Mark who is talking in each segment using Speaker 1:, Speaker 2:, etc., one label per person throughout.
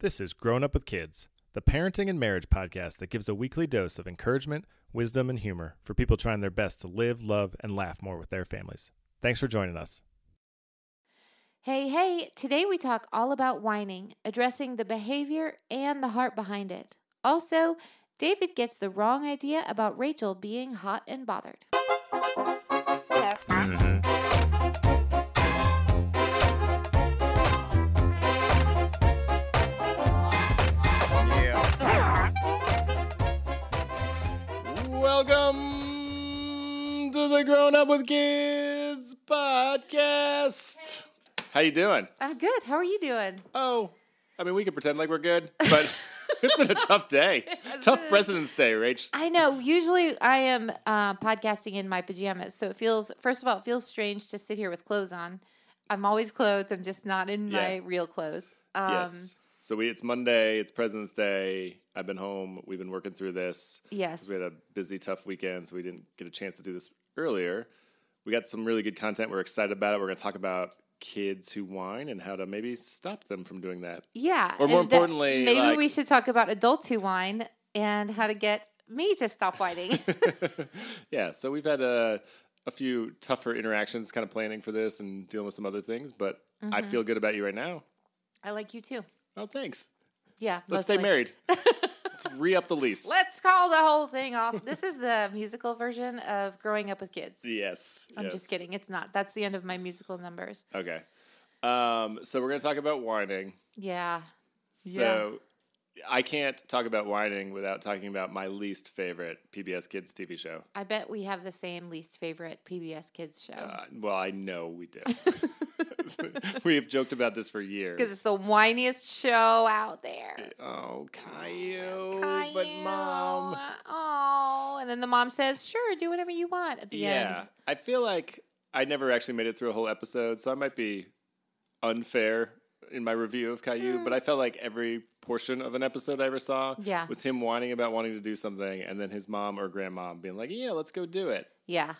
Speaker 1: This is Grown Up with Kids, the parenting and marriage podcast that gives a weekly dose of encouragement, wisdom, and humor for people trying their best to live, love, and laugh more with their families. Thanks for joining us.
Speaker 2: Hey, hey, today we talk all about whining, addressing the behavior and the heart behind it. Also, David gets the wrong idea about Rachel being hot and bothered.
Speaker 1: To the Grown Up with Kids podcast. How you doing?
Speaker 2: I'm good. How are you doing?
Speaker 1: Oh, I mean, we could pretend like we're good, but it's been a tough day. Tough President's Day, Rach.
Speaker 2: I know. Usually I am uh, podcasting in my pajamas. So it feels, first of all, it feels strange to sit here with clothes on. I'm always clothed. I'm just not in my
Speaker 1: Yeah.
Speaker 2: real clothes. Um,
Speaker 1: yes. So we it's Monday. It's President's Day. I've been home. We've been working through this.
Speaker 2: Yes.
Speaker 1: We had a busy, tough weekend, so we didn't get a chance to do this earlier. We got some really good content. We're excited about it. We're going to talk about kids who whine and how to maybe stop them from doing that.
Speaker 2: Yeah.
Speaker 1: Or more importantly,
Speaker 2: maybe
Speaker 1: like-
Speaker 2: we should talk about adults who whine and how to get me to stop whining.
Speaker 1: yeah, so we've had a, a few tougher interactions kind of planning for this and dealing with some other things, but
Speaker 2: Mm-hmm.
Speaker 1: I feel good about you right now.
Speaker 2: I like you too.
Speaker 1: Oh, thanks.
Speaker 2: Yeah.
Speaker 1: Let's stay married. Re up the lease.
Speaker 2: Let's call the whole thing off. This is the musical version of Growing Up with Kids.
Speaker 1: yes.
Speaker 2: I'm
Speaker 1: yes.
Speaker 2: just kidding. It's not. That's the end of my musical numbers.
Speaker 1: Okay. Um, so we're going to talk about whining.
Speaker 2: Yeah.
Speaker 1: So I can't talk about whining without talking about my least favorite PBS Kids TV show.
Speaker 2: I bet we have the same least favorite PBS Kids show.
Speaker 1: Uh, well, I know we do. we have joked about this for years.
Speaker 2: Because it's the whiniest show out there.
Speaker 1: Oh, Caillou, but mom.
Speaker 2: Oh, and then the mom says, "Sure, do whatever you want." At the
Speaker 1: Yeah,
Speaker 2: end, Yeah.
Speaker 1: I feel like I never actually made it through a whole episode, so I might be unfair in my review of Caillou. Hmm. But I felt like every portion of an episode I ever saw
Speaker 2: Yeah.
Speaker 1: was him whining about wanting to do something, and then his mom or grandmom being like, "Yeah, let's go do it."
Speaker 2: yeah,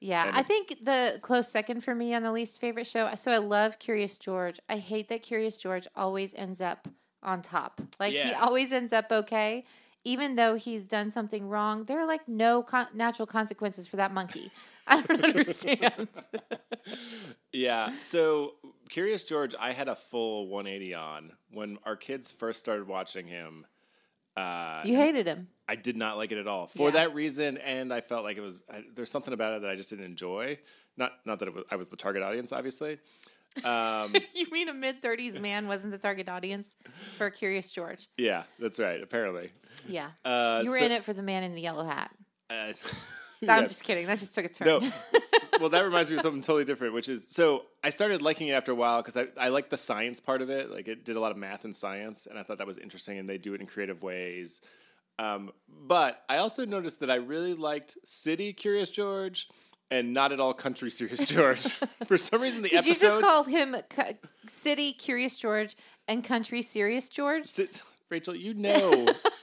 Speaker 2: yeah.
Speaker 1: And
Speaker 2: I think the close second for me on the least favorite show. So I love Curious George. I hate that Curious George always ends up on top. Like he always ends up okay. Even though he's done something wrong, there are like no con- natural consequences for that monkey. I don't understand.
Speaker 1: Yeah. So Curious George, I had a full 180 on when our kids first started watching him. Uh,
Speaker 2: you hated him.
Speaker 1: I did not like it at all for
Speaker 2: Yeah.
Speaker 1: that reason, and I felt like it was I, there's something about it that I just didn't enjoy. Not not that it was, I was the target audience, obviously. Um,
Speaker 2: You mean a mid thirties man wasn't the target audience for Curious George?
Speaker 1: yeah, that's right. Apparently,
Speaker 2: Yeah.
Speaker 1: uh,
Speaker 2: you were
Speaker 1: so-
Speaker 2: in it for the man in the yellow hat.
Speaker 1: Uh,
Speaker 2: I'm just kidding. That just took a turn.
Speaker 1: No. well, that reminds me of something totally different, which is so I started liking it after a while because I, I liked the science part of it. Like it did a lot of math and science, and I thought that was interesting, and they do it in creative ways. Um, but I also noticed that I really liked City Curious George and not at all Country Serious George. For some reason, the
Speaker 2: Did you just call him C- City Curious George and Country Serious George?
Speaker 1: Sit- Rachel, you know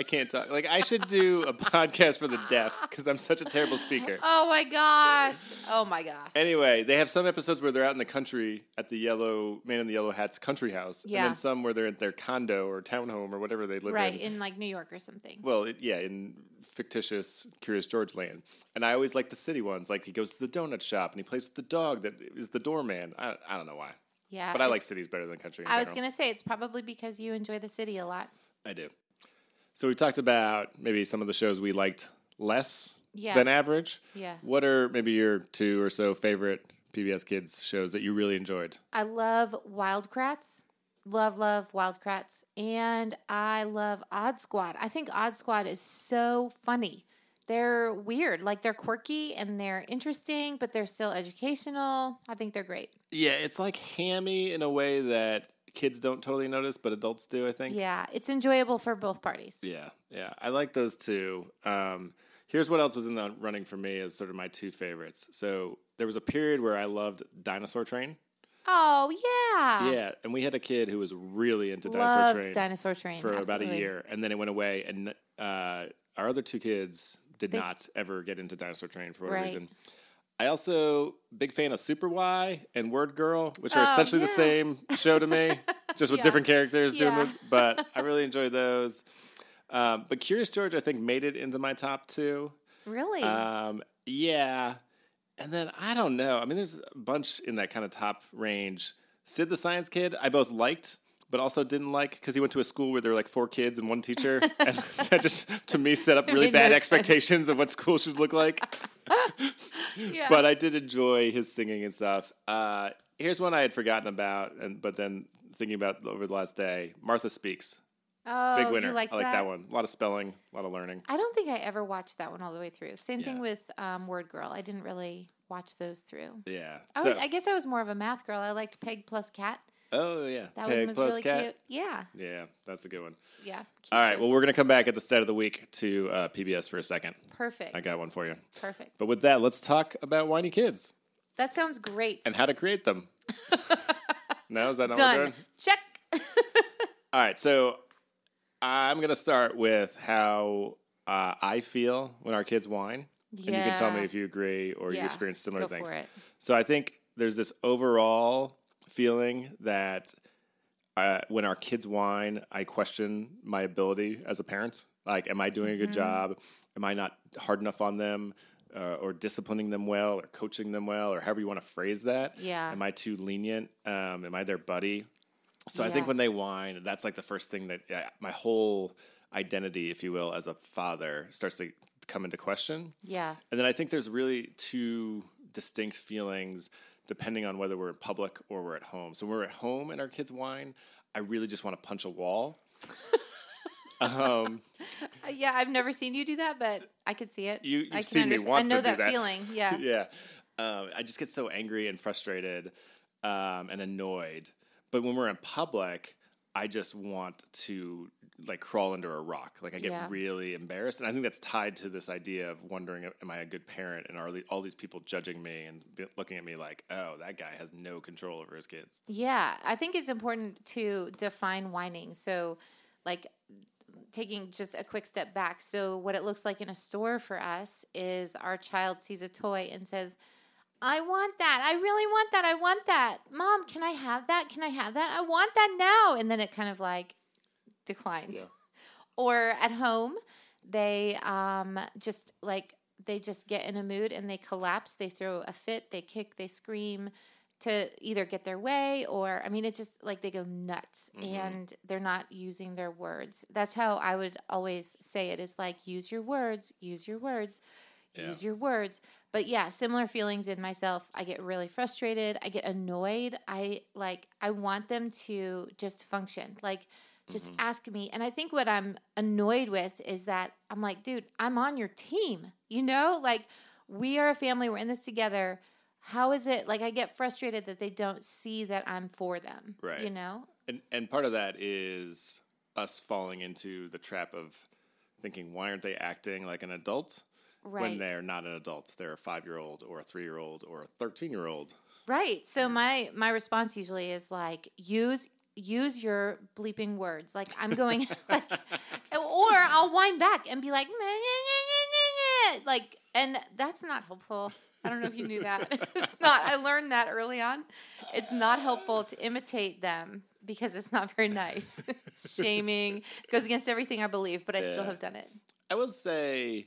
Speaker 1: I can't talk. Like I should do a podcast for the deaf because I'm such a terrible speaker.
Speaker 2: Oh my gosh. Oh my gosh.
Speaker 1: Anyway, they have some episodes where they're out in the country at the yellow man in the yellow hat's country house, and then some where they're at their condo or townhome or whatever they live
Speaker 2: Right,
Speaker 1: in.
Speaker 2: in like New York or something.
Speaker 1: Well, it, yeah, in fictitious Curious George land, and I always like the city ones. Like he goes to the donut shop and he plays with the dog that is the doorman. I, I don't know why,
Speaker 2: Yeah.
Speaker 1: but I like cities better than country.
Speaker 2: I was going to say it's probably because you enjoy the city a lot.
Speaker 1: I do. So we talked about maybe some of the shows we liked less
Speaker 2: Yeah.
Speaker 1: than average.
Speaker 2: Yeah.
Speaker 1: What are maybe your two or so favorite PBS Kids shows that you really enjoyed?
Speaker 2: I love Wild Wildcrats. Love, love Wild Wildcrats. And I love Odd Squad. I think Odd Squad is so funny. They're weird. Like they're quirky and they're interesting, but they're still educational. I think they're great.
Speaker 1: Yeah, it's like hammy in a way that kids don't totally notice, but adults do. I think.
Speaker 2: Yeah, it's enjoyable for both parties.
Speaker 1: Yeah, yeah. I like those two. Um, here's what else was in the running for me as sort of my two favorites. So there was a period where I loved Dinosaur Train.
Speaker 2: Oh, yeah.
Speaker 1: Yeah, and we had a kid who was really into Dinosaur Train
Speaker 2: Dinosaur Train.
Speaker 1: for about a
Speaker 2: absolutely.
Speaker 1: year, and then it went away. And uh, our other two kids did not ever get into Dinosaur Train for whatever
Speaker 2: Right.
Speaker 1: reason. I also big fan of Super Why and Word Girl, which are
Speaker 2: Oh,
Speaker 1: essentially the same show to me. just with
Speaker 2: Yeah.
Speaker 1: different characters doing
Speaker 2: Yeah.
Speaker 1: this. But I really enjoy those. Um, but Curious George, I think, made it into my top two.
Speaker 2: Really?
Speaker 1: Um, yeah. And then I don't know. I mean, there's a bunch in that kind of top range. Sid the Science Kid, I both liked, but also didn't like because he went to a school where there were like four kids and one teacher. and that just, to me, set up really bad
Speaker 2: no
Speaker 1: expectations of what school should look like.
Speaker 2: yeah.
Speaker 1: But I did enjoy his singing and stuff. Uh, here's one I had forgotten about, and but then thinking about over the last day Martha Speaks.
Speaker 2: oh,
Speaker 1: Big winner. I like that?
Speaker 2: that
Speaker 1: one. A lot of spelling, a lot of learning.
Speaker 2: I don't think I ever watched that one all the way through. Same thing with um, Word Girl. I didn't really watch those through.
Speaker 1: Yeah.
Speaker 2: I,
Speaker 1: So-
Speaker 2: was, I guess I was more of a math girl. I liked Peg plus Cat.
Speaker 1: Oh, yeah.
Speaker 2: That
Speaker 1: Peg
Speaker 2: one was really
Speaker 1: cat.
Speaker 2: cute. Yeah,
Speaker 1: Yeah, that's a good one.
Speaker 2: yeah.
Speaker 1: All right. Well, we're going to come back at the start of the week to uh, PBS for a second.
Speaker 2: perfect.
Speaker 1: I got one for you.
Speaker 2: Perfect.
Speaker 1: But with that, let's talk about whiny kids
Speaker 2: That sounds great.
Speaker 1: and how to create them. no, is that not what we're
Speaker 2: Done.
Speaker 1: doing?
Speaker 2: Check.
Speaker 1: All right. So I'm going to start with how uh, I feel when our kids whine. And you can tell me if you agree or you experience similar
Speaker 2: go
Speaker 1: things. So I think there's this overall feeling that uh, when our kids whine, I question my ability as a parent. Like, am I doing a good
Speaker 2: Mm-hmm.
Speaker 1: job? Am I not hard enough on them? Uh, or disciplining them well, or coaching them well, or however you want to phrase that.
Speaker 2: Yeah.
Speaker 1: Am I too lenient? Um, am I their buddy? So I think when they whine, that's like the first thing that yeah, my whole identity, if you will, as a father starts to come into question.
Speaker 2: Yeah.
Speaker 1: And then I think there's really two distinct feelings depending on whether we're in public or we're at home. So when we're at home and our kids whine, I really just want to punch a wall. um,
Speaker 2: yeah, I've never seen you do that, but I could see it.
Speaker 1: You-
Speaker 2: can
Speaker 1: seen me want
Speaker 2: I know
Speaker 1: to do
Speaker 2: that,
Speaker 1: that.
Speaker 2: feeling. Yeah.
Speaker 1: yeah. Um, I just get so angry and frustrated um, and annoyed. But when we're in public, I just want to like crawl under a rock. Like I get
Speaker 2: Yeah.
Speaker 1: really embarrassed, and I think that's tied to this idea of wondering, am I a good parent? And are all these people judging me and looking at me like, oh, that guy has no control over his kids?
Speaker 2: Yeah, I think it's important to define whining. So, like, taking just a quick step back. So, what it looks like in a store for us is our child sees a toy and says, I want that. I really want that. I want that. Mom, can I have that? Can I have that? I want that now. And then it kind of like declines.
Speaker 1: Yeah.
Speaker 2: Or at home, they um, just like, they just get in a mood and they collapse. They throw a fit, they kick, they scream to either get their way or I mean it just like they go nuts
Speaker 1: Mm-hmm.
Speaker 2: and they're not using their words. That's how I would always say it is like use your words, use your words,
Speaker 1: Yeah.
Speaker 2: use your words. But yeah, similar feelings in myself. I get really frustrated, I get annoyed. I like I want them to just function. Like just
Speaker 1: Mm-hmm.
Speaker 2: ask me. And I think what I'm annoyed with is that I'm like, dude, I'm on your team. You know, like we are a family, we're in this together. How is it like I get frustrated that they don't see that I'm for them?
Speaker 1: Right.
Speaker 2: You know?
Speaker 1: And and part of that is us falling into the trap of thinking, why aren't they acting like an adult?
Speaker 2: Right.
Speaker 1: When they're not an adult, they're a five year old or a three year old or a thirteen year old.
Speaker 2: Right. So my my response usually is like use use your bleeping words. Like I'm going like or I'll whine back and be like like and that's not helpful. I don't know if you knew that. it's not I learned that early on. It's not helpful to imitate them because it's not very nice. It's shaming goes against everything I believe, but I still have done it.
Speaker 1: I will say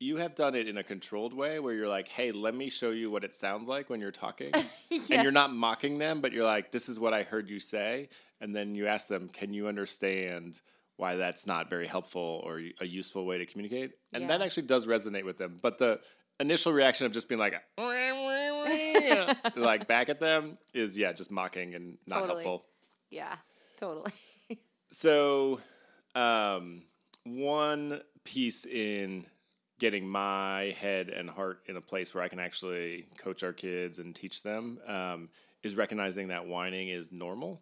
Speaker 1: you have done it in a controlled way where you're like, hey, let me show you what it sounds like when you're talking. And you're not mocking them, but you're like, this is what I heard you say. And then you ask them, can you understand why that's not very helpful or a useful way to communicate? And
Speaker 2: Yeah.
Speaker 1: that actually does resonate with them. But the initial reaction of just being like, like back at them is, yeah, just mocking and not
Speaker 2: Totally.
Speaker 1: helpful.
Speaker 2: Yeah, totally.
Speaker 1: So, um, one piece in getting my head and heart in a place where I can actually coach our kids and teach them um, is recognizing that whining is normal.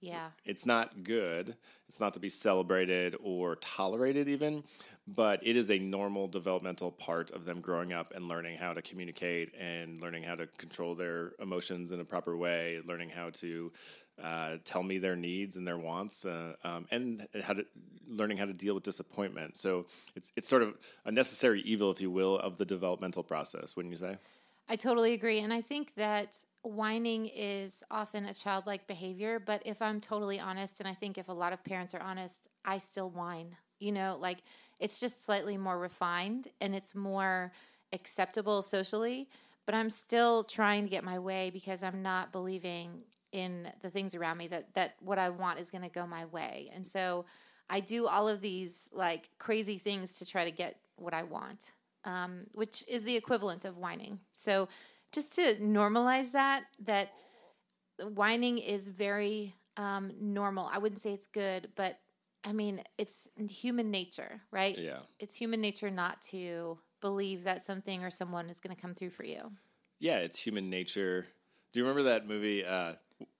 Speaker 2: Yeah.
Speaker 1: It's not good. It's not to be celebrated or tolerated, even, but it is a normal developmental part of them growing up and learning how to communicate and learning how to control their emotions in a proper way, learning how to uh, tell me their needs and their wants, uh, um, and how to learning how to deal with disappointment. So it's it's sort of a necessary evil, if you will, of the developmental process. Wouldn't you say?
Speaker 2: I totally agree. And I think that whining is often a childlike behavior, but if I'm totally honest, and I think if a lot of parents are honest, I still whine. You know, like it's just slightly more refined and it's more acceptable socially, but I'm still trying to get my way because I'm not believing in the things around me that that what I want is going to go my way. And so I do all of these like crazy things to try to get what I want, um, which is the equivalent of whining. So just to normalize that, that whining is very um, normal. I wouldn't say it's good, but I mean, it's human nature, right?
Speaker 1: Yeah.
Speaker 2: It's human nature not to believe that something or someone is going to come through for you.
Speaker 1: Yeah, it's human nature. Do you remember that movie? Uh,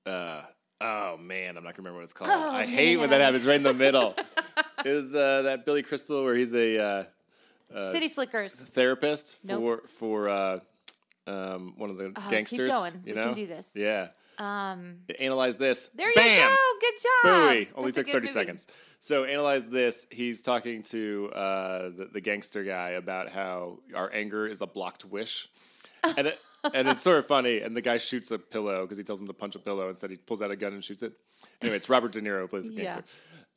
Speaker 1: uh, oh man, I'm not gonna remember what it's called.
Speaker 2: Oh,
Speaker 1: I hate when that happens right in the middle. Is uh, that Billy Crystal where he's a uh,
Speaker 2: City Slickers.
Speaker 1: therapist
Speaker 2: Nope.
Speaker 1: for for uh, um, one of the
Speaker 2: Oh, keep
Speaker 1: gangsters?
Speaker 2: going.
Speaker 1: You
Speaker 2: We
Speaker 1: know?
Speaker 2: can do this.
Speaker 1: Yeah.
Speaker 2: Um,
Speaker 1: Analyze this.
Speaker 2: there you
Speaker 1: Bam!
Speaker 2: go. Good job.
Speaker 1: Booey. Only
Speaker 2: That's
Speaker 1: took 30
Speaker 2: movie.
Speaker 1: seconds. So analyze this. He's talking to uh, the, the gangster guy about how our anger is a blocked wish. And, it, and it's sort of funny. And the guy shoots a pillow because he tells him to punch a pillow. Instead, he pulls out a gun and shoots it. Anyway, it's Robert De Niro who plays the
Speaker 2: Yeah.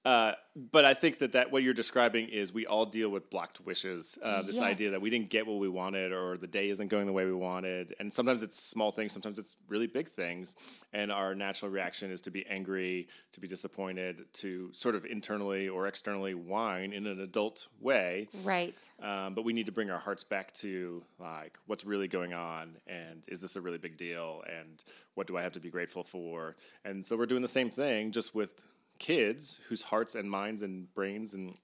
Speaker 1: Uh, but I think that, that what you're describing is we all deal with blocked wishes. Uh, this
Speaker 2: Yes.
Speaker 1: idea that we didn't get what we wanted or the day isn't going the way we wanted. And sometimes it's small things, sometimes it's really big things. And our natural reaction is to be angry, to be disappointed, to sort of internally or externally whine in an adult way.
Speaker 2: Right.
Speaker 1: Um, but we need to bring our hearts back to like what's really going on and is this a really big deal and what do I have to be grateful for? And so we're doing the same thing just with kids whose hearts and minds and brains and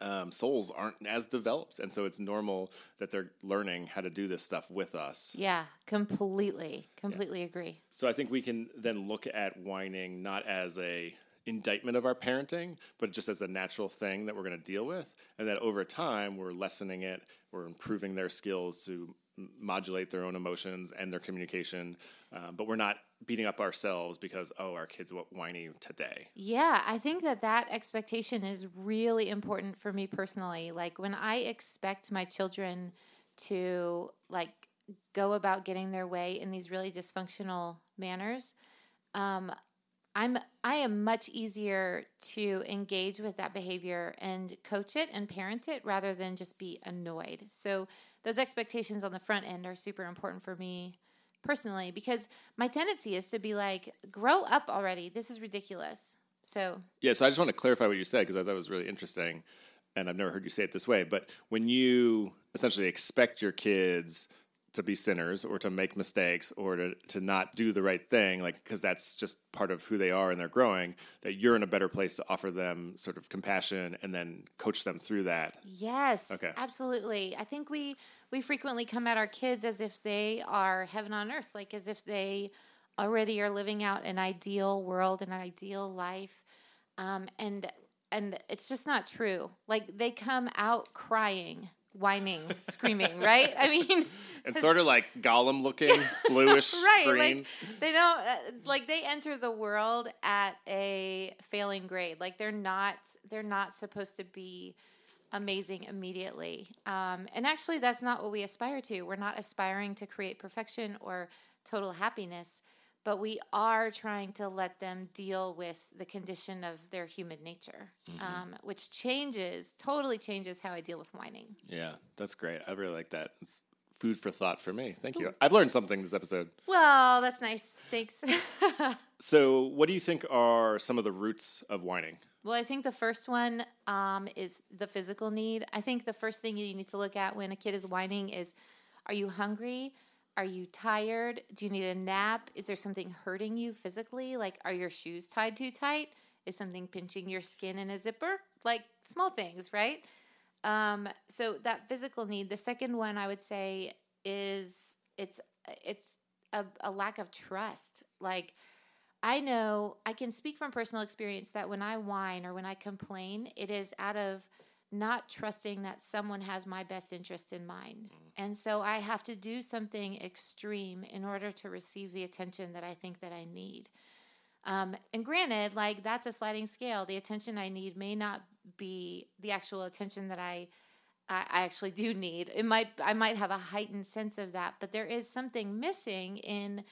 Speaker 1: um, souls aren't as developed. And so it's normal that they're learning how to do this stuff with us.
Speaker 2: Yeah. Completely. Completely agree.
Speaker 1: So I think we can then look at whining not as a indictment of our parenting, but just as a natural thing that we're going to deal with, and that over time we're lessening it, we're improving their skills to modulate their own emotions and their communication, um, but we're not beating up ourselves because oh our kids wh- whiny today.
Speaker 2: Yeah, I think that that expectation is really important for me personally. Like when I expect my children to like go about getting their way in these really dysfunctional manners, um, I'm I am much easier to engage with that behavior and coach it and parent it rather than just be annoyed. So those expectations on the front end are super important for me personally because my tendency is to be like, grow up already. This is ridiculous. So
Speaker 1: Yeah, so I just want to clarify what you said because I thought it was really interesting, and I've never heard you say it this way. But when you essentially expect your kids to be sinners or to make mistakes or to, to not do the right thing, like because that's just part of who they are and they're growing, that you're in a better place to offer them sort of compassion and then coach them through that.
Speaker 2: Yes,
Speaker 1: Okay.
Speaker 2: absolutely. I think we we frequently come at our kids as if they are heaven on earth, like as if they already are living out an ideal world, an ideal life, um, and and it's just not true. Like they come out crying, whining, screaming, right? I mean,
Speaker 1: And sort of like Gollum looking, bluish
Speaker 2: right
Speaker 1: green.
Speaker 2: like they don't uh, like they enter the world at a failing grade. Like they're not they're not supposed to be amazing immediately. Um, and actually that's not what we aspire to. We're not aspiring to create perfection or total happiness but we are trying to let them deal with the condition of their human nature um, which changes totally changes how i deal with whining
Speaker 1: yeah, that's great. I really like that. It's food for thought for me. Thank you. I've learned something this episode.
Speaker 2: well that's nice thanks
Speaker 1: So, what do you think are some of the roots of whining?
Speaker 2: Well, I think the first one um, is the physical need. I think the first thing you need to look at when a kid is whining is are you hungry? Are you tired? Do you need a nap? Is there something hurting you physically? Like, are your shoes tied too tight? Is something pinching your skin in a zipper? Like, small things, right? Um, so that physical need. The second one I would say is it's it's a, a lack of trust. Like I know I can speak from personal experience that when I whine or when I complain, it is out of not trusting that someone has my best interest in mind. And so I have to do something extreme in order to receive the attention that I think that I need. Um, and granted, like that's a sliding scale. The attention I need may not be the actual attention that I I, I actually do need. It might I might have a heightened sense of that, but there is something missing in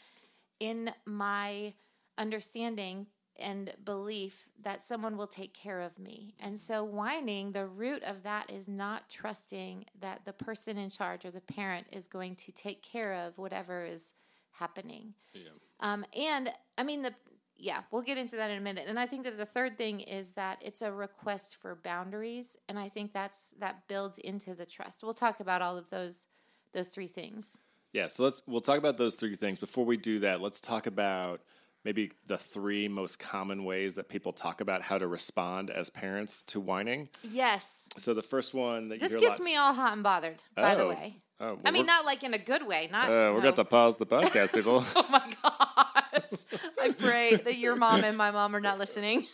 Speaker 2: in my understanding and belief that someone will take care of me. And so whining, the root of that is not trusting that the person in charge or the parent is going to take care of whatever is happening.
Speaker 1: Yeah.
Speaker 2: Um, and I mean, the yeah, we'll get into that in a minute. And I think that the third thing is that it's a request for boundaries, and I think that's that builds into the trust. We'll talk about all of those those three things.
Speaker 1: Yeah, so let's we'll talk about those three things. Before we do that, let's talk about maybe the three most common ways that people talk about how to respond as parents to whining.
Speaker 2: Yes,
Speaker 1: So the first one that
Speaker 2: this
Speaker 1: you
Speaker 2: gets me all hot and bothered. By the
Speaker 1: Oh.
Speaker 2: way,
Speaker 1: Oh, well,
Speaker 2: I mean not like in a good way. Not
Speaker 1: uh, we're
Speaker 2: no.
Speaker 1: going to pause the podcast, people.
Speaker 2: Oh my gosh! I pray that your mom and my mom are not listening.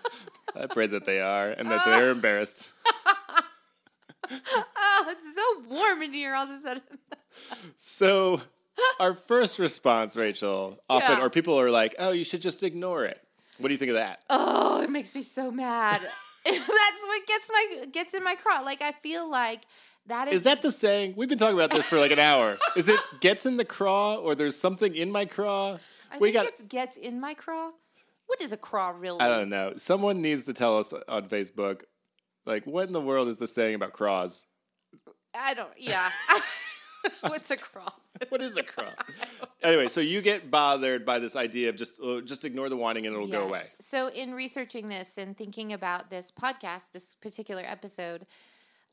Speaker 1: I pray that they are and that they're embarrassed.
Speaker 2: oh, it's so warm in here all of a sudden.
Speaker 1: So, our first response, Rachel, often,
Speaker 2: Yeah.
Speaker 1: or people are like, "Oh, you should just ignore it." What do you think of that?
Speaker 2: Oh, it makes me so mad. That's what gets my gets in my craw. Like I feel like that is,
Speaker 1: Is that the saying? We've been talking about this for like an hour. Is it gets in the craw, or there's something in my craw?
Speaker 2: I
Speaker 1: we
Speaker 2: think
Speaker 1: got.
Speaker 2: it's gets in my craw. What is a craw really?
Speaker 1: I don't know. Someone needs to tell us on Facebook, like, what in the world is the saying about craws?
Speaker 2: I don't. Yeah. What's a craw?
Speaker 1: What is a craw? anyway, so you get bothered by this idea of just uh, just ignore the whining and it'll go away.
Speaker 2: So, in researching this and thinking about this podcast, this particular episode,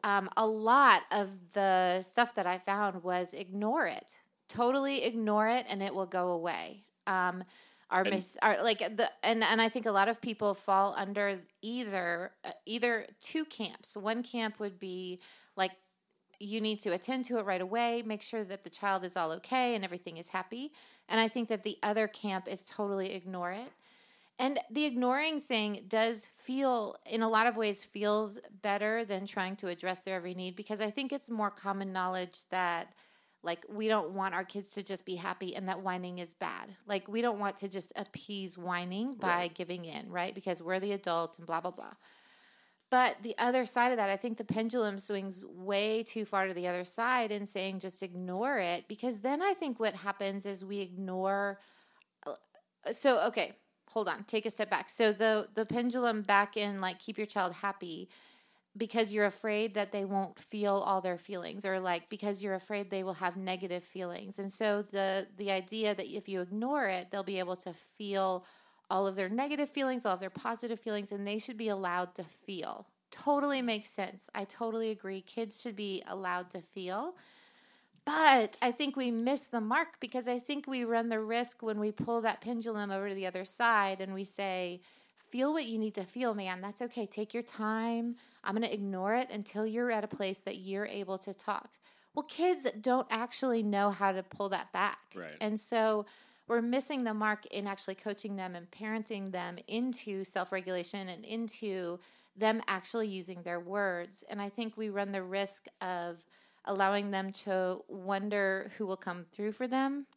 Speaker 2: um, a lot of the stuff that I found was ignore it. Totally ignore it, and it will go away. Um, our,
Speaker 1: And-
Speaker 2: mis- our like the and and I think a lot of people fall under either uh, either two camps. One camp would be like you need to attend to it right away, make sure that the child is all okay and everything is happy. And I think that the other camp is totally ignore it. And the ignoring thing does feel, in a lot of ways, feels better than trying to address their every need because I think it's more common knowledge that, like, we don't want our kids to just be happy and that whining is bad. Like, we don't want to just appease whining by
Speaker 1: Right.
Speaker 2: giving in, right? Because we're the adult and blah, blah, blah. But the other side of that, I think the pendulum swings way too far to the other side and saying just ignore it because then I think what happens is we ignore. uh, So okay, hold on, take a step back. So the the pendulum back in like keep your child happy because you're afraid that they won't feel all their feelings or like because you're afraid they will have negative feelings. And so the the idea that if you ignore it, they'll be able to feel all of their negative feelings, all of their positive feelings, and they should be allowed to feel. Totally makes sense. I totally agree. Kids should be allowed to feel. But I think we miss the mark because I think we run the risk when we pull that pendulum over to the other side and we say, feel what you need to feel, man. That's okay. Take your time. I'm going to ignore it until you're at a place that you're able to talk. Well, kids don't actually know how to pull that back.
Speaker 1: Right.
Speaker 2: And so we're missing the mark in actually coaching them and parenting them into self regulation and into them actually using their words. And I think we run the risk of allowing them to wonder who will come through for them.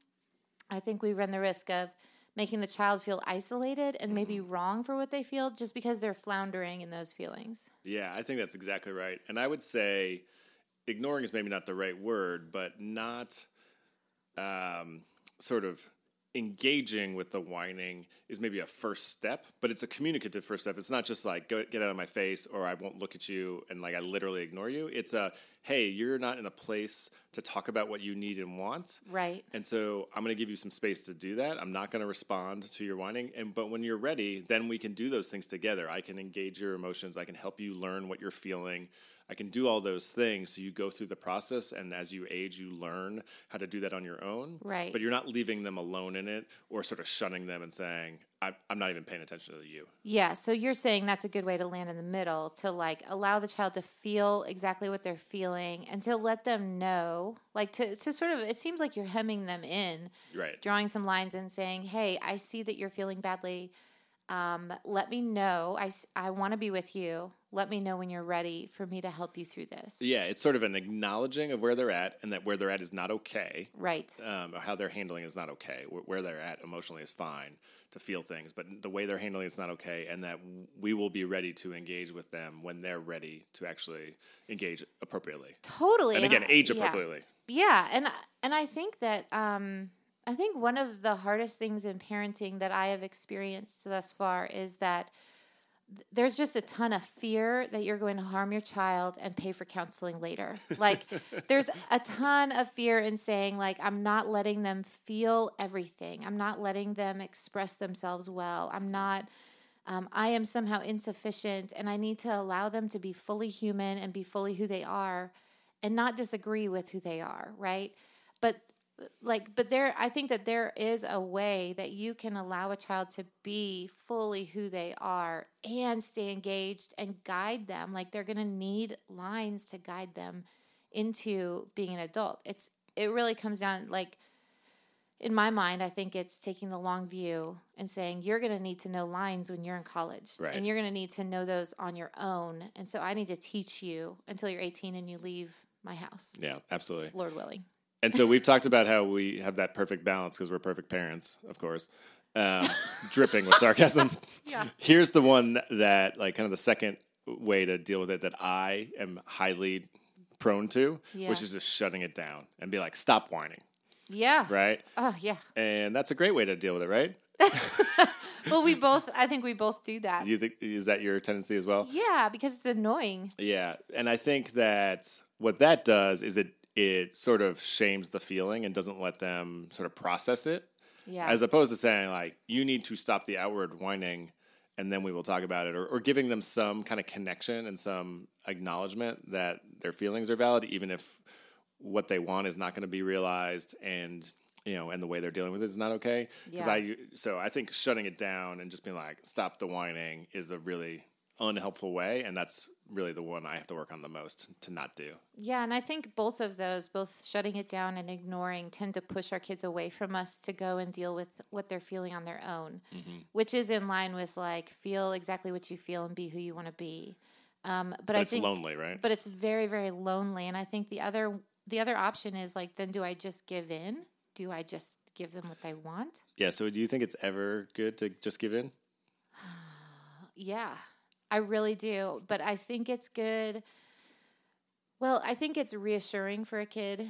Speaker 2: I think we run the risk of making the child feel isolated and maybe wrong for what they feel just because they're floundering in those feelings.
Speaker 1: Yeah, I think that's exactly right. And I would say ignoring is maybe not the right word, but not um, sort of engaging with the whining is maybe a first step, but it's a communicative first step. It's not just like go, get out of my face or I won't look at you and like I literally ignore you. It's a hey, you're not in a place to talk about what you need and want.
Speaker 2: Right.
Speaker 1: And so I'm going to give you some space to do that. I'm not going to respond to your whining. And but when you're ready, then we can do those things together. I can engage your emotions. I can help you learn what you're feeling. I can do all those things. So you go through the process, and as you age, you learn how to do that on your own.
Speaker 2: Right.
Speaker 1: But you're not leaving them alone in it, or sort of shunning them and saying, "I'm, I'm not even paying attention to you."
Speaker 2: Yeah, so you're saying that's a good way to land in the middle to like allow the child to feel exactly what they're feeling and to let them know, like to, to sort of, it seems like you're hemming them in,
Speaker 1: Right.
Speaker 2: drawing some lines and saying, hey, I see that you're feeling badly. Um, let me know. I, I want to be with you. Let me know when you're ready for me to help you through this.
Speaker 1: Yeah, it's sort of an acknowledging of where they're at, and that where they're at is not okay.
Speaker 2: Right.
Speaker 1: um, how they're handling is not okay. Where, where they're at emotionally is fine to feel things, but the way they're handling it's not okay, and that we will be ready to engage with them when they're ready to actually engage appropriately.
Speaker 2: Totally.
Speaker 1: And again,
Speaker 2: I-
Speaker 1: age
Speaker 2: yeah.
Speaker 1: appropriately.
Speaker 2: Yeah, and and I think that um, I think one of the hardest things in parenting that I have experienced thus far is that th- there's just a ton of fear that you're going to harm your child and pay for counseling later. Like there's a ton of fear in saying like I'm not letting them feel everything. I'm not letting them express themselves well. I'm not um, I am somehow insufficient and I need to allow them to be fully human and be fully who they are and not disagree with who they are, right? Like but there I think that there is a way that you can allow a child to be fully who they are and stay engaged and guide them like they're going to need lines to guide them into being an adult. It's it really comes down like in my mind, I think it's taking the long view and saying you're going to need to know lines when you're in college,
Speaker 1: Right.
Speaker 2: and you're going to need to know those on your own. And so I need to teach you until you're 18 and you leave my house,
Speaker 1: Yeah, absolutely.
Speaker 2: Lord willing.
Speaker 1: And so we've talked about how we have that perfect balance because we're perfect parents, of course. Um, dripping with sarcasm.
Speaker 2: Yeah.
Speaker 1: Here's the one that, like, kind of the second way to deal with it that I am highly prone to,
Speaker 2: Yeah.
Speaker 1: which is just shutting it down and be like, stop whining,
Speaker 2: Yeah.
Speaker 1: right?
Speaker 2: Oh yeah.
Speaker 1: And that's a great way to deal with it, right?
Speaker 2: Well, we both. I think we both do that.
Speaker 1: You think is that your tendency as well?
Speaker 2: Yeah, because it's annoying.
Speaker 1: Yeah, and I think that what that does is it it sort of shames the feeling and doesn't let them sort of process it.
Speaker 2: Yeah.
Speaker 1: As opposed to saying like you need to stop the outward whining and then we will talk about it or, or giving them some kind of connection and some acknowledgement that their feelings are valid even if what they want is not going to be realized and you know and the way they're dealing with it is not okay because
Speaker 2: Yeah.
Speaker 1: i so i think shutting it down and just being like stop the whining is a really unhelpful way and that's really the one i have to work on the most to not do
Speaker 2: Yeah, and I think both of those, both shutting it down and ignoring, tend to push our kids away from us to go and deal with what they're feeling on their own, which is in line with like feel exactly what you feel and be who you want to be. Um, but,
Speaker 1: but
Speaker 2: I
Speaker 1: it's
Speaker 2: think,
Speaker 1: lonely right
Speaker 2: but it's very, very lonely. And I think the other, the other option is like, then do I just give in? Do I just give them what they want?
Speaker 1: yeah so do you think it's ever good to just give in
Speaker 2: Yeah, I really do. But I think it's good. Well, I think it's reassuring for a kid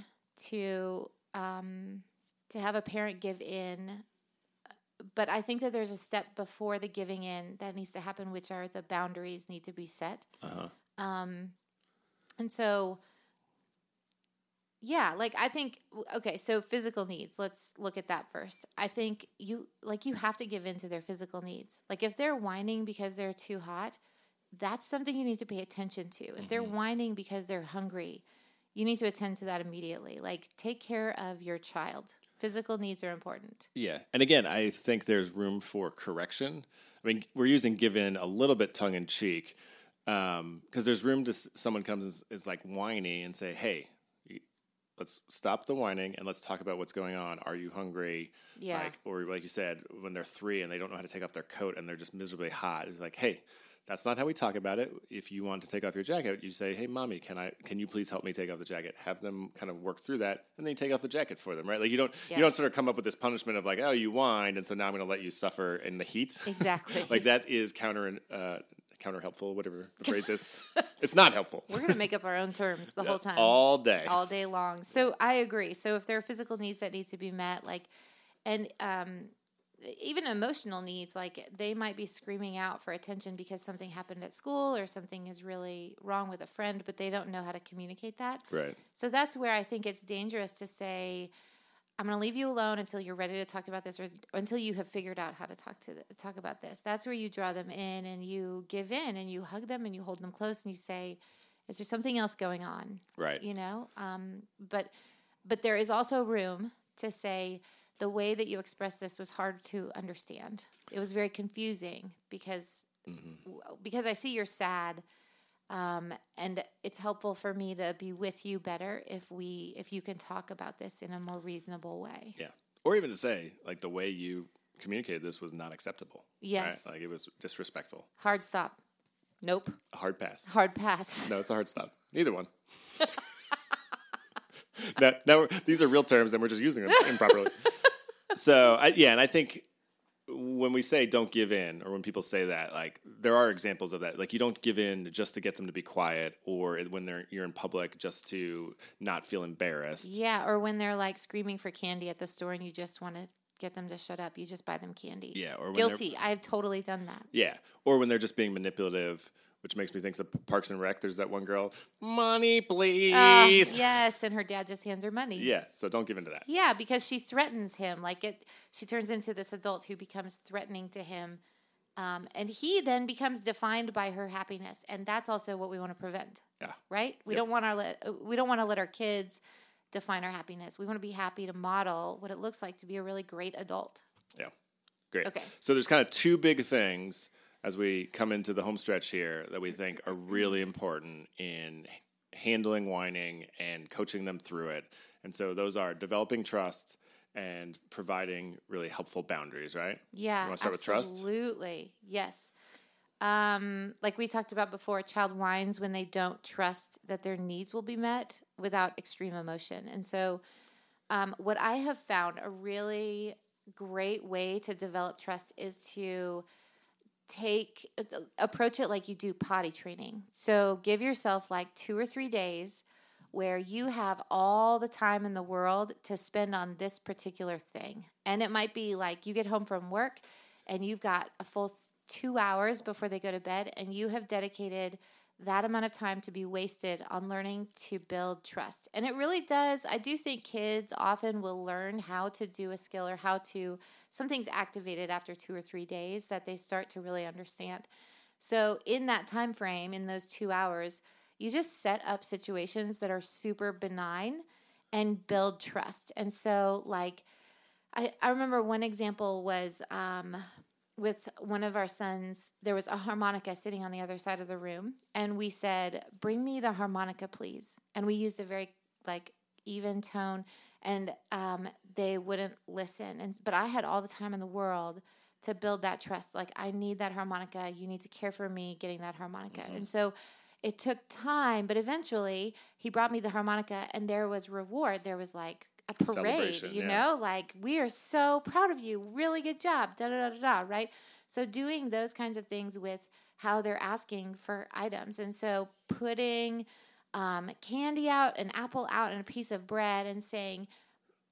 Speaker 2: to um, to have a parent give in. But I think that there's a step before the giving in that needs to happen, which are the boundaries need to be set.
Speaker 1: uh-huh
Speaker 2: Um, and so, yeah, like I think, okay, so physical needs, let's look at that first. I think you, like, you have to give in to their physical needs. Like, if they're whining because they're too hot, that's something you need to pay attention to. If they're mm-hmm. whining because they're hungry, you need to attend to that immediately. Like, take care of your child. Physical needs are important.
Speaker 1: Yeah. And again, I think there's room for correction. I mean, we're using given a little bit tongue in cheek um, because there's room to someone comes and is, like whiny and say, hey, let's stop the whining and let's talk about what's going on. Are you hungry?
Speaker 2: Yeah.
Speaker 1: Like, or like you said, when they're three and they don't know how to take off their coat and they're just miserably hot, it's like, hey, that's not how we talk about it. If you want to take off your jacket, you say, "Hey, mommy, can I? Can you please help me take off the jacket?" Have them kind of work through that, and then you take off the jacket for them, right? Like you don't
Speaker 2: Yeah.
Speaker 1: you don't sort of come up with this punishment of like, "Oh, you whined, and so now I'm going to let you suffer in the heat."
Speaker 2: Exactly.
Speaker 1: like that is counter uh, counter helpful, whatever the phrase is. It's not helpful
Speaker 2: We're going to make up our own terms the whole time.
Speaker 1: all day.
Speaker 2: all day long. So I agree. So if there are physical needs that need to be met, like, and um, even emotional needs, like they might be screaming out for attention because something happened at school or something is really wrong with a friend, but they don't know how to communicate that.
Speaker 1: right.
Speaker 2: So that's where I think it's dangerous to say, "I'm going to leave you alone until you're ready to talk about this, or until you have figured out how to talk to the, talk about this." That's where you draw them in and you give in and you hug them and you hold them close and you say, "Is there something else going on?"
Speaker 1: Right.
Speaker 2: You know, um, but but there is also room to say the way that you expressed this was hard to understand. It was very confusing because because I see you're sad um, and it's helpful for me to be with you better if we if you can talk about this in a more reasonable way.
Speaker 1: Yeah. Or even to say like the way you communicated this was not acceptable.
Speaker 2: Yes.
Speaker 1: Right? Like it was disrespectful.
Speaker 2: Hard stop. Nope.
Speaker 1: A hard pass.
Speaker 2: Hard pass.
Speaker 1: No, it's a hard stop. Neither one. now, now these are real terms, and we're just using them improperly. so, I, yeah, and I think when we say don't give in, or when people say that, like there are examples of that. Like you don't give in just to get them to be quiet, or when they're you're in public just to not feel embarrassed.
Speaker 2: Yeah, or when they're like screaming for candy at the store and you just want to get them to shut up, you just buy them candy.
Speaker 1: Yeah, or when
Speaker 2: guilty. I've totally done that.
Speaker 1: Yeah, or when they're just being manipulative which makes me think of Parks and Rec. There's that one girl, money, please. Uh,
Speaker 2: yes, and her dad just hands her money.
Speaker 1: Yeah, so don't give in to that.
Speaker 2: Yeah, because she threatens him. Like it, she turns into this adult who becomes threatening to him, um, and he then becomes defined by her happiness, and that's also what we want to prevent.
Speaker 1: Yeah.
Speaker 2: Right. We yep. don't want our let, we don't want to let our kids define our happiness. We want to be happy to model what it looks like to be a really great adult.
Speaker 1: Yeah. Great.
Speaker 2: Okay.
Speaker 1: So there's kind of two big things as we come into the home stretch here that we think are really important in handling whining and coaching them through it. And so those are developing trust and providing really helpful boundaries, right?
Speaker 2: Yeah.
Speaker 1: You want to start
Speaker 2: absolutely.
Speaker 1: with trust?
Speaker 2: Absolutely. Yes. Um, like we talked about before, a child whines when they don't trust that their needs will be met without extreme emotion. And so, um, what I have found a really great way to develop trust is to take uh, approach it like you do potty training. So give yourself like 2 or 3 days where you have all the time in the world to spend on this particular thing. And it might be like you get home from work and you've got a full 2 hours before they go to bed and you have dedicated that amount of time to be wasted on learning to build trust. And it really does. I do think kids often will learn how to do a skill or how to something's activated after 2 or 3 days that they start to really understand. So in that time frame in those 2 hours, you just set up situations that are super benign and build trust. And so like I, I remember one example was um, with one of our sons, there was a harmonica sitting on the other side of the room, and we said, "Bring me the harmonica, please." And we used a very like even tone, and um, they wouldn't listen. And but I had all the time in the world to build that trust. Like I need that harmonica. You need to care for me getting that harmonica. Mm-hmm. And so it took time, but eventually he brought me the harmonica, and there was reward. There was like a parade, you yeah. know, like we are so proud of you, really good job, da da da da, right? So doing those kinds of things with how they're asking for items, and so putting um, candy out, an apple out, and a piece of bread, and saying,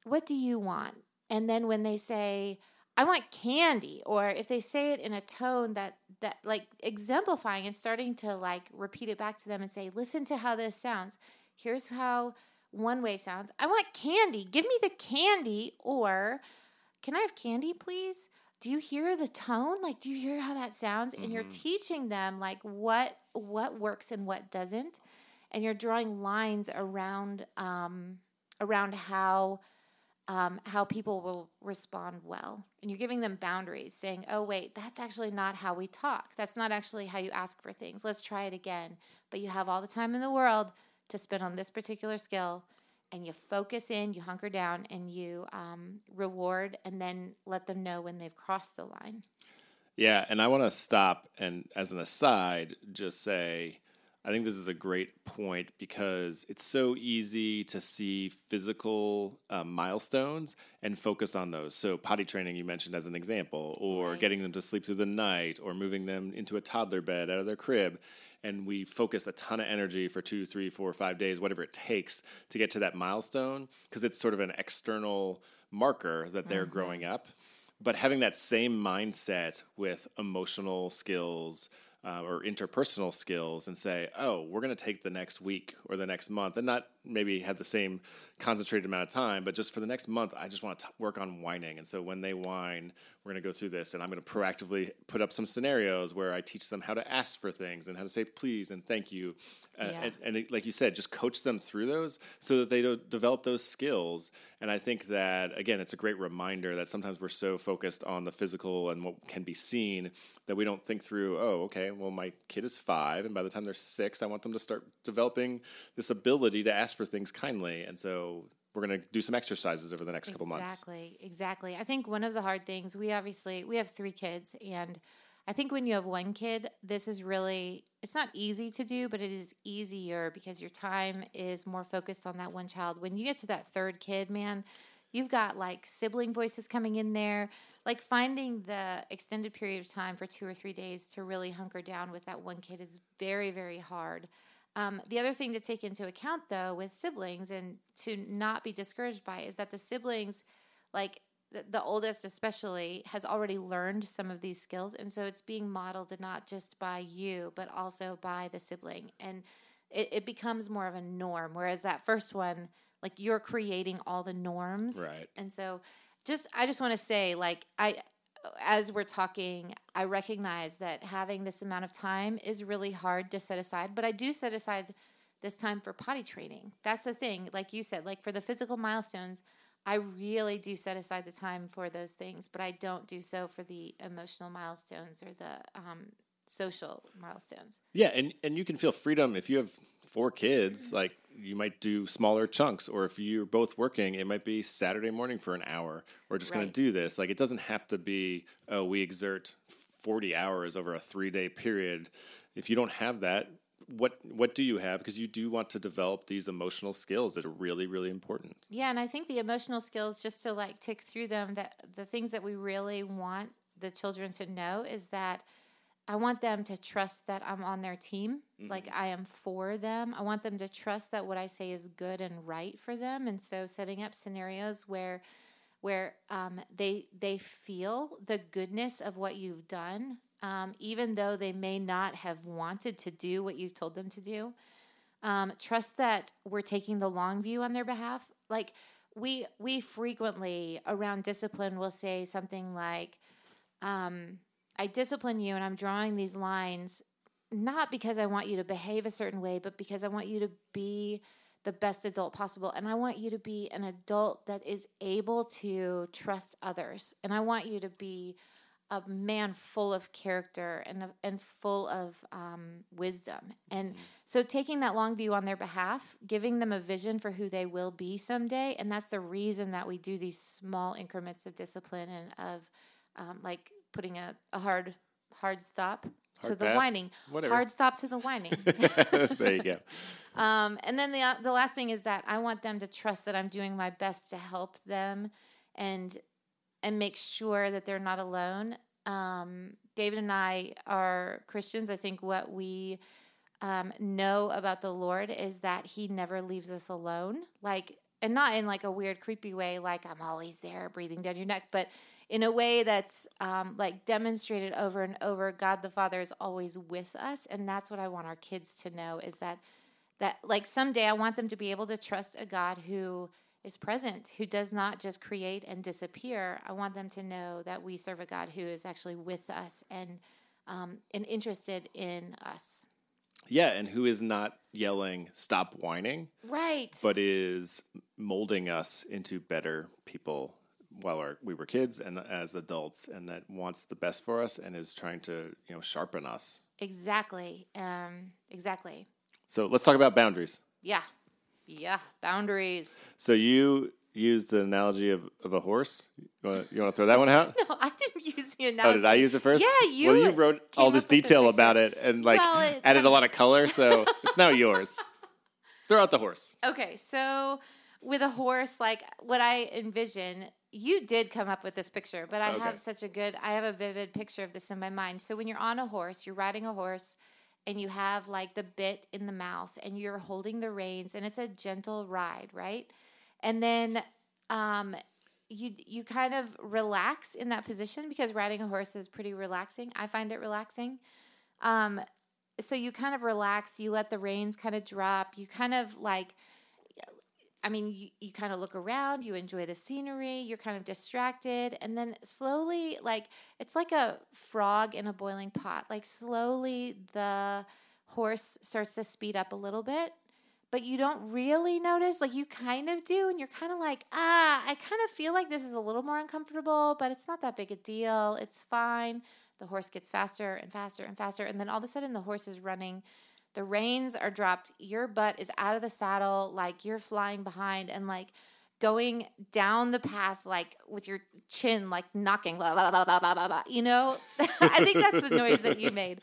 Speaker 2: "What do you want?" And then when they say, "I want candy," or if they say it in a tone that that like exemplifying and starting to like repeat it back to them and say, "Listen to how this sounds." Here's how one way sounds. I want candy. Give me the candy. Or, can I have candy, please? Do you hear the tone? Like, do you hear how that sounds? Mm-hmm. And you're mm-hmm. teaching them like what what works and what doesn't, and you're drawing lines around um, around how um, how people will respond well. And you're giving them boundaries, saying, oh, wait, that's actually not how we talk. That's not actually how you ask for things. Let's try it again. But you have all the time in the world to spend on this particular skill and you focus in, you hunker down, and you um, reward, and then let them know when they've crossed the line.
Speaker 1: Yeah, and I want to stop and, as an aside, just say I think this is a great point because it's so easy to see physical uh, milestones and focus on those. So, potty training, you mentioned as an example, or right. getting them to sleep through the night, or moving them into a toddler bed out of their crib. And we focus a ton of energy for two, three, four, five days, whatever it takes to get to that milestone because it's sort of an external marker that they're mm-hmm. growing up. But having that same mindset with emotional skills, uh, or interpersonal skills and say, oh, we're going to take the next week or the next month and not maybe have the same concentrated amount of time, but just for the next month, I just want to work on whining. And so when they whine, we're going to go through this and I'm going to proactively put up some scenarios where I teach them how to ask for things and how to say please and thank you. Yeah. and, and it, like you said, just coach them through those so that they develop those skills. And I think that, again, it's a great reminder that sometimes we're so focused on the physical and what can be seen that we don't think through, oh, okay, well, my kid is five, and by the time they're six, I want them to start developing this ability to ask for things kindly. And so we're going to do some exercises over the next
Speaker 2: exactly,
Speaker 1: couple months.
Speaker 2: Exactly, exactly. I think one of the hard things we obviously we have three kids, and I think when you have one kid, this is really it's not easy to do, but it is easier because your time is more focused on that one child. When you get to that third kid, man, You've got like sibling voices coming in there. Like finding the extended period of time for two or three days to really hunker down with that one kid is very, very hard. Um, the other thing to take into account, though, with siblings and to not be discouraged by is that the siblings, like the, the oldest especially, has already learned some of these skills. And so it's being modeled not just by you, but also by the sibling. And it, it becomes more of a norm. Whereas that first one, like you're creating all the norms.
Speaker 1: Right.
Speaker 2: And so just, I just want to say, like, I, as we're talking, I recognize that having this amount of time is really hard to set aside, but I do set aside this time for potty training. That's the thing. Like you said, like for the physical milestones, I really do set aside the time for those things, but I don't do so for the emotional milestones or the um, social milestones.
Speaker 1: Yeah, and and you can feel freedom if you have four kids. Like you might do smaller chunks, or if you're both working, it might be Saturday morning for an hour. We're just going to do this. Like it doesn't have to be. Oh, we exert forty hours over a three day period. If you don't have that. What what do you have? Because you do want to develop these emotional skills that are really really important.
Speaker 2: Yeah, and I think the emotional skills, just to like tick through them, that the things that we really want the children to know is that I want them to trust that I'm on their team, like I am for them. I want them to trust that what I say is good and right for them, and so setting up scenarios where where um, they they feel the goodness of what you've done, um, even though they may not have wanted to do what you've told them to do um, trust that we're taking the long view on their behalf. Like we we frequently around discipline will say something like um, i discipline you and i'm drawing these lines not because i want you to behave a certain way but because i want you to be the best adult possible. And i want you to be an adult that is able to trust others. And i want you to be a man full of character and and full of um, wisdom. And so, taking that long view on their behalf, giving them a vision for who they will be someday, and that's the reason that we do these small increments of discipline and of um, like putting a, a hard hard stop to
Speaker 1: Hard
Speaker 2: the
Speaker 1: pass?
Speaker 2: whining,
Speaker 1: Whatever.
Speaker 2: hard stop to the whining.
Speaker 1: there you go.
Speaker 2: Um, and then the uh, the last thing is that I want them to trust that I'm doing my best to help them and and make sure that they're not alone. Um, David and I are Christians. I think what we um, know about the Lord is that He never leaves us alone. Like, and not in like a weird, creepy way, like I'm always there, breathing down your neck, but in a way that's um, like demonstrated over and over. God the Father is always with us, and that's what I want our kids to know is that that like someday I want them to be able to trust a God who is present, who does not just create and disappear. I want them to know that we serve a God who is actually with us and um, and interested in us.
Speaker 1: Yeah, and who is not yelling "Stop whining,"
Speaker 2: Right.
Speaker 1: but is molding us into better people while our, we were kids and as adults, and that wants the best for us and is trying to you know sharpen us.
Speaker 2: exactly. Um, exactly.
Speaker 1: So let's talk about boundaries.
Speaker 2: Yeah. Yeah. Boundaries.
Speaker 1: So you used the analogy of, of a horse. You want to throw that one out?
Speaker 2: No, I didn't use the analogy.
Speaker 1: Oh, did I use it first?
Speaker 2: Yeah, you.
Speaker 1: Well, you wrote all this
Speaker 2: up with the
Speaker 1: detail about it and like
Speaker 2: Well,
Speaker 1: added a lot of color, so it's now yours. Throw out the horse.
Speaker 2: Okay, so with a horse, like what I envision, you did come up with this picture, but I
Speaker 1: Okay.
Speaker 2: have such a good, I have a vivid picture of this in my mind. So when you're on a horse, you're riding a horse, and you have like the bit in the mouth, and you're holding the reins, and it's a gentle ride, right? And then, um, you you kind of relax in that position because riding a horse is pretty relaxing. I find it relaxing. Um, so you kind of relax, you let the reins kind of drop, you kind of like I mean, you, you kind of look around, you enjoy the scenery, you're kind of distracted, and then slowly, like, it's like a frog in a boiling pot. Like, slowly the horse starts to speed up a little bit, but you don't really notice. Like, you kind of do, and you're kind of like, ah, I kind of feel like this is a little more uncomfortable, but it's not that big a deal. It's fine. The horse gets faster and faster and faster, and then all of a sudden, the horse is running the reins are dropped your butt is out of the saddle like you're flying behind and like going down the path like with your chin like knocking blah, blah, blah, blah, blah, blah, blah. you know i think that's the noise that you made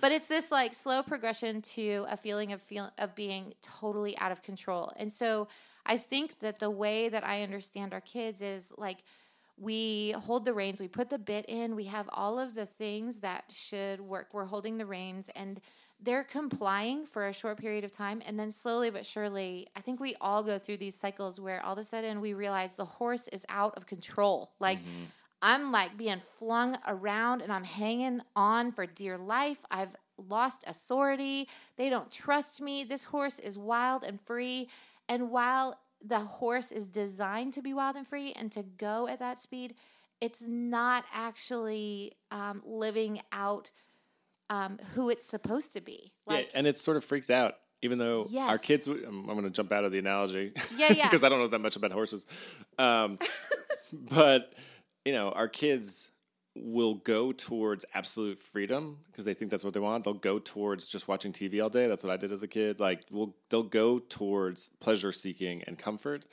Speaker 2: but it's this like slow progression to a feeling of feel of being totally out of control and so I think that the way that I understand our kids is like we hold the reins, we put the bit in, we have all of the things that should work. We're holding the reins and they're complying for a short period of time and then slowly but surely i think we all go through these cycles where all of a sudden we realize the horse is out of control. Like mm-hmm. i'm like being flung around and i'm hanging on for dear life. I've lost authority. They don't trust me. This horse is wild and free. And while the horse is designed to be wild and free and to go at that speed it's not actually um, living out um, who it's supposed to be.
Speaker 1: Like, yeah, and it sort of freaks out. Even though yes. our kids, I'm, I'm going to jump out of the analogy,
Speaker 2: yeah, yeah,
Speaker 1: because I don't know that much about horses, um, but you know, our kids will go towards absolute freedom because they think that's what they want. They'll go towards just watching TV all day. That's what I did as a kid. Like, we'll, they'll go towards pleasure seeking and comfort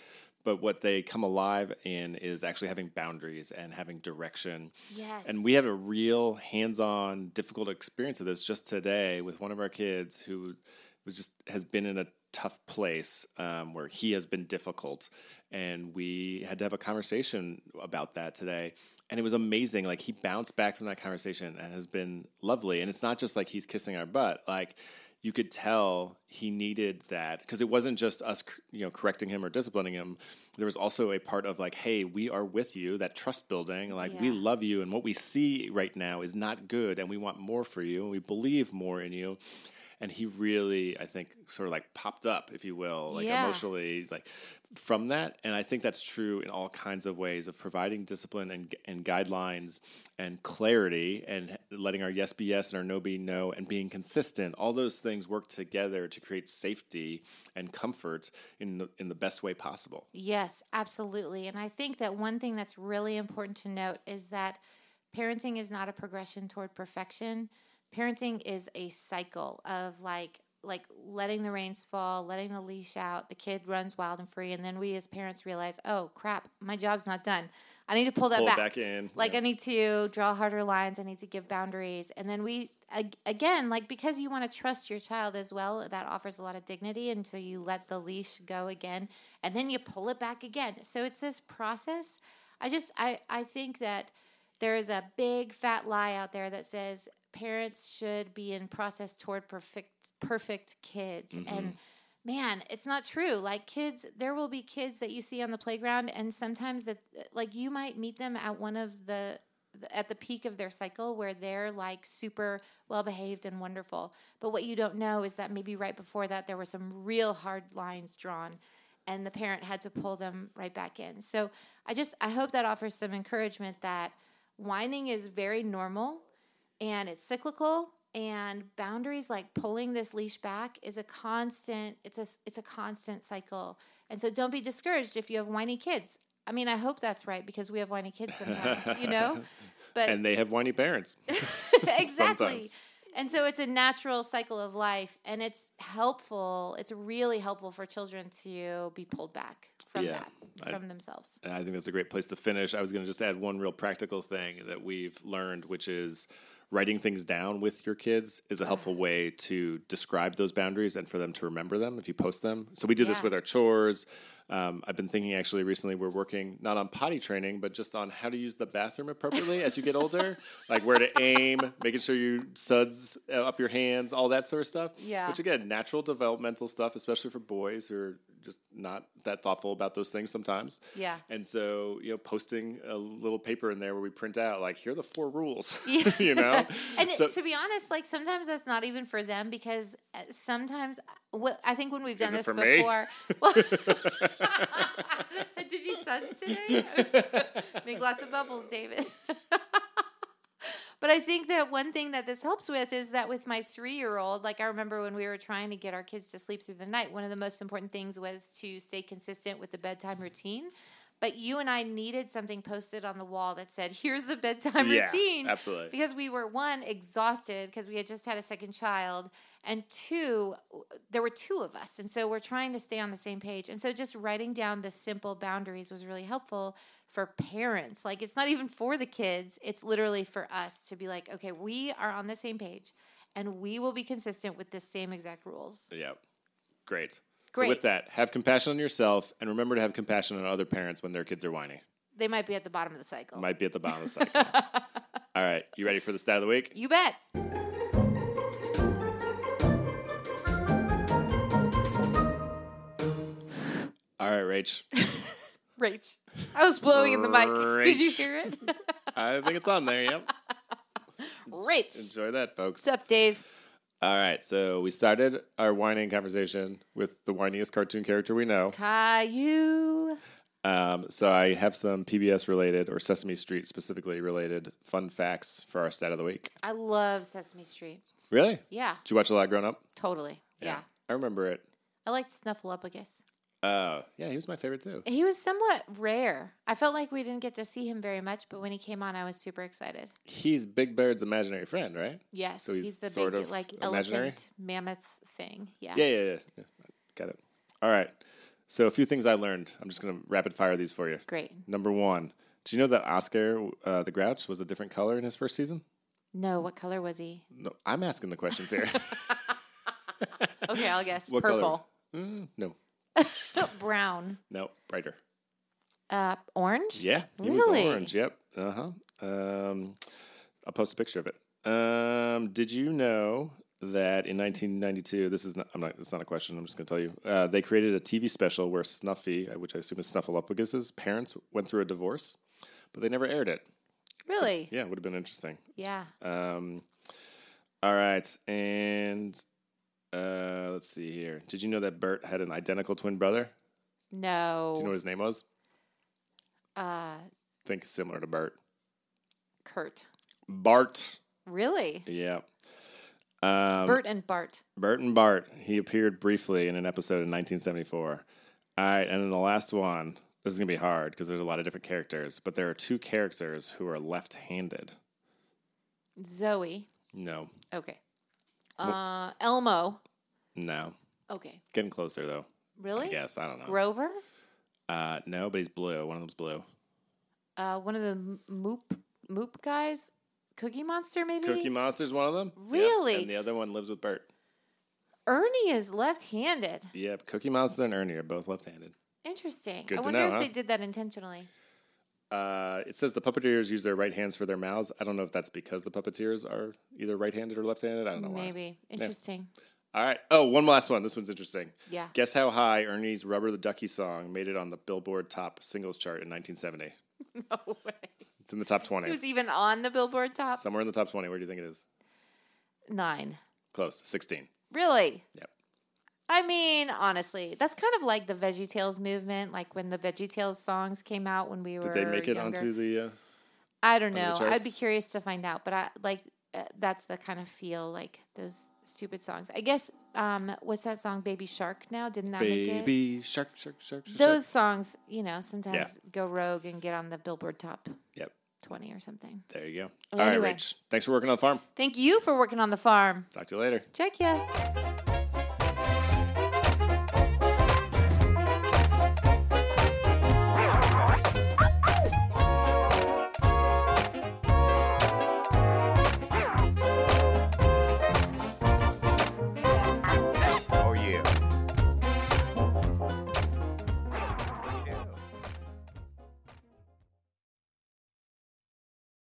Speaker 1: but what they come alive in is actually having boundaries and having direction.
Speaker 2: Yes.
Speaker 1: And we have a real hands-on difficult experience of this. Just today with one of our kids who was just has been in a tough place um, where he has been difficult. And we had to have a conversation about that today. And it was amazing. Like he bounced back from that conversation and has been lovely. And it's not just like he's kissing our butt. Like you could tell he needed that because it wasn't just us you know correcting him or disciplining him there was also a part of like hey we are with you that trust building like yeah. we love you and what we see right now is not good and we want more for you and we believe more in you and he really i think sort of like popped up if you will like yeah. emotionally like from that. And i think that's true in all kinds of ways of providing discipline and, and guidelines and clarity and letting our yes be yes and our no be no and being consistent. All those things work together to create safety and comfort in the in the best way possible.
Speaker 2: Yes absolutely. And i think that one thing that's really important to note is that parenting is not a progression toward perfection parenting is a cycle of like like letting the reins fall, letting the leash out, the kid runs wild and free, and then we as parents realize, oh crap, my job's not done. I need to pull that
Speaker 1: pull
Speaker 2: back.
Speaker 1: back in.
Speaker 2: Like yeah. I need to draw harder lines. I need to give boundaries, and then we again, like because you want to trust your child as well, that offers a lot of dignity, and so you let the leash go again, and then you pull it back again. So it's this process. I just I I think that there is a big fat lie out there that says parents should be in process toward perfect perfect kids. Mm-hmm. and man it's not true. Like kids there will be kids that you see on the playground and sometimes that like you might meet them at one of the at the peak of their cycle where they're like super well behaved and wonderful. But what you don't know is that maybe right before that there were some real hard lines drawn and the parent had to pull them right back in. So i just i hope that offers some encouragement that whining is very normal and it's cyclical and boundaries like pulling this leash back is a constant it's a it's a constant cycle. And so don't be discouraged if you have whiny kids. I mean i hope that's right because we have whiny kids sometimes you know?
Speaker 1: But and they have whiny parents.
Speaker 2: Exactly. Sometimes. and so it's a natural cycle of life and it's helpful it's really helpful for children to be pulled back from yeah, that from I, themselves.
Speaker 1: I think that's a great place to finish. I was going to just add one real practical thing that we've learned which is writing things down with your kids is a helpful way to describe those boundaries and for them to remember them if you post them. So we do yeah. this with our chores. Um, I've been thinking actually recently we're working not on potty training, but just on how to use the bathroom appropriately as you get older, like where to aim, making sure you suds uh, up your hands, all that sort of stuff.
Speaker 2: Yeah.
Speaker 1: Which again, natural developmental stuff, especially for boys who are just not that thoughtful about those things sometimes.
Speaker 2: Yeah.
Speaker 1: And so, you know, posting a little paper in there where we print out like here are the four rules. Yeah. you know.
Speaker 2: and so, to be honest, like sometimes that's not even for them because uh, sometimes uh, I think when we've done this before. Well, did you sense today? Make lots of bubbles, David. But I think that one thing that this helps with is that with my three year old, like I remember when we were trying to get our kids to sleep through the night, one of the most important things was to stay consistent with the bedtime routine. But you and I needed something posted on the wall that said, here's the bedtime yeah, routine.
Speaker 1: Absolutely.
Speaker 2: Because we were, one, exhausted because we had just had a second child. And two, there were two of us. And so we're trying to stay on the same page. And so just writing down the simple boundaries was really helpful for parents. Like it's not even for the kids, it's literally for us to be like, okay, we are on the same page and we will be consistent with the same exact rules.
Speaker 1: Yeah. Great. So with that, have compassion on yourself and remember to have compassion on other parents when their kids are whiny.
Speaker 2: They might be at the bottom of the cycle.
Speaker 1: Might be at the bottom of the cycle. All right, you ready for the stat of the week?
Speaker 2: you bet.
Speaker 1: All right, Rach.
Speaker 2: Rach. I was blowing in the mic. Did you hear it?
Speaker 1: I think it's on there. Yep.
Speaker 2: Rach.
Speaker 1: Enjoy that, folks.
Speaker 2: What's up, Dave?
Speaker 1: All right, so we started our whining conversation with the whiniest cartoon character we know.
Speaker 2: Caillou.
Speaker 1: Um, so I have some PBS related or Sesame Street specifically related fun facts for our stat of the week.
Speaker 2: I love Sesame Street.
Speaker 1: Really?
Speaker 2: Yeah,
Speaker 1: Did you watch a lot growing up?
Speaker 2: totally. Yeah.
Speaker 1: I remember it.
Speaker 2: I liked Snuffleupagus.
Speaker 1: Uh, yeah, he was my favorite too.
Speaker 2: He was somewhat rare. I felt like we didn't get to see him very much, but when he came on, I was super excited.
Speaker 1: He's Big Bird's imaginary friend, right?
Speaker 2: Yes,
Speaker 1: So he's
Speaker 2: the
Speaker 1: sort
Speaker 2: big
Speaker 1: of
Speaker 2: like
Speaker 1: imaginary?
Speaker 2: elephant mammoth thing. Yeah.
Speaker 1: Yeah, yeah, yeah. yeah. Got it. All right. So a few things I learned. I'm just gonna rapid fire these for you.
Speaker 2: Great.
Speaker 1: Number one, do you know that Oscar uh, the Grouch was a different color in his first season?
Speaker 2: No, what color was he?
Speaker 1: No, I'm asking the questions here.
Speaker 2: Okay, I'll guess.
Speaker 1: What color? Mm, no,
Speaker 2: Brown.
Speaker 1: no, brighter.
Speaker 2: Uh, orange?
Speaker 1: Yeah, he
Speaker 2: Really?
Speaker 1: was orange. Yep. Uh huh. Um, I'll post a picture of it. Um, did you know that in 1992? This is not. I'm not. It's not a question. I'm just going to tell you. Uh, they created a TV special where Snuffy, uh, which I assume is Snuffleupagus's parents, went through a divorce, but they never aired it.
Speaker 2: Really?
Speaker 1: Yeah, it would have been interesting.
Speaker 2: Yeah.
Speaker 1: Um, all right, and uh, let's see here. Did you know that Bert had an identical twin brother?
Speaker 2: No.
Speaker 1: Do you know what his name was?
Speaker 2: uh,
Speaker 1: Think similar to Bert.
Speaker 2: Kurt.
Speaker 1: Bart.
Speaker 2: Really?
Speaker 1: Yeah. Um,
Speaker 2: Bert and Bart.
Speaker 1: Bert and Bart. He appeared briefly in an episode in 1974. All right, and then the last one. This is gonna be hard because there's a lot of different characters, but there are two characters who are left-handed.
Speaker 2: Zoe.
Speaker 1: No,
Speaker 2: Okay. Uh, Elmo.
Speaker 1: no,
Speaker 2: Okay.
Speaker 1: getting closer though.
Speaker 2: Really?
Speaker 1: I guess I don't know.
Speaker 2: Grover.
Speaker 1: Uh, no, but he's blue. One of them's blue.
Speaker 2: Uh, one of the M- Moop Moop guys. Cookie Monster, maybe.
Speaker 1: Cookie Monster's one of them. Yep,
Speaker 2: Really?
Speaker 1: And the other one lives with Bert.
Speaker 2: Ernie is left-handed.
Speaker 1: Yep. Cookie Monster and Ernie are both left-handed.
Speaker 2: Interesting.
Speaker 1: Good
Speaker 2: I
Speaker 1: to
Speaker 2: wonder
Speaker 1: know,
Speaker 2: if
Speaker 1: huh?
Speaker 2: they did that intentionally.
Speaker 1: Uh, it says the puppeteers use their right hands for their mouths. I don't know if that's because the puppeteers are either right-handed or left-handed. I don't know why.
Speaker 2: Maybe. Interesting.
Speaker 1: All right. Oh, one last one. This one's interesting.
Speaker 2: Yeah.
Speaker 1: Guess how high Ernie's "Rubber the Ducky" song made it on the Billboard Top Singles chart in 1970?
Speaker 2: No way.
Speaker 1: It's in the top 20.
Speaker 2: It was even on the Billboard top.
Speaker 1: Somewhere in the top 20. Where do you think it is?
Speaker 2: Nine.
Speaker 1: Close. 16.
Speaker 2: Really?
Speaker 1: Yep.
Speaker 2: I mean, honestly, that's kind of like the Veggie Tales movement. Like when the Veggie Tales songs came out when we were
Speaker 1: Did they make it
Speaker 2: younger.
Speaker 1: onto the? Uh,
Speaker 2: I don't know. I'd be curious to find out, but I like uh, that's the kind of feel like those stupid songs. I guess um what's that song Baby Shark now? Didn't that make it?
Speaker 1: baby shark, shark, shark, shark.
Speaker 2: Those songs, you know, sometimes
Speaker 1: Yeah.
Speaker 2: go rogue and get on the Billboard top
Speaker 1: Yep.
Speaker 2: 20 or something.
Speaker 1: There you go.
Speaker 2: Well,
Speaker 1: All right,
Speaker 2: anyway.
Speaker 1: Rach. Thanks for working on the farm.
Speaker 2: Thank you for working on the farm.
Speaker 1: Talk to you later.
Speaker 2: Check ya.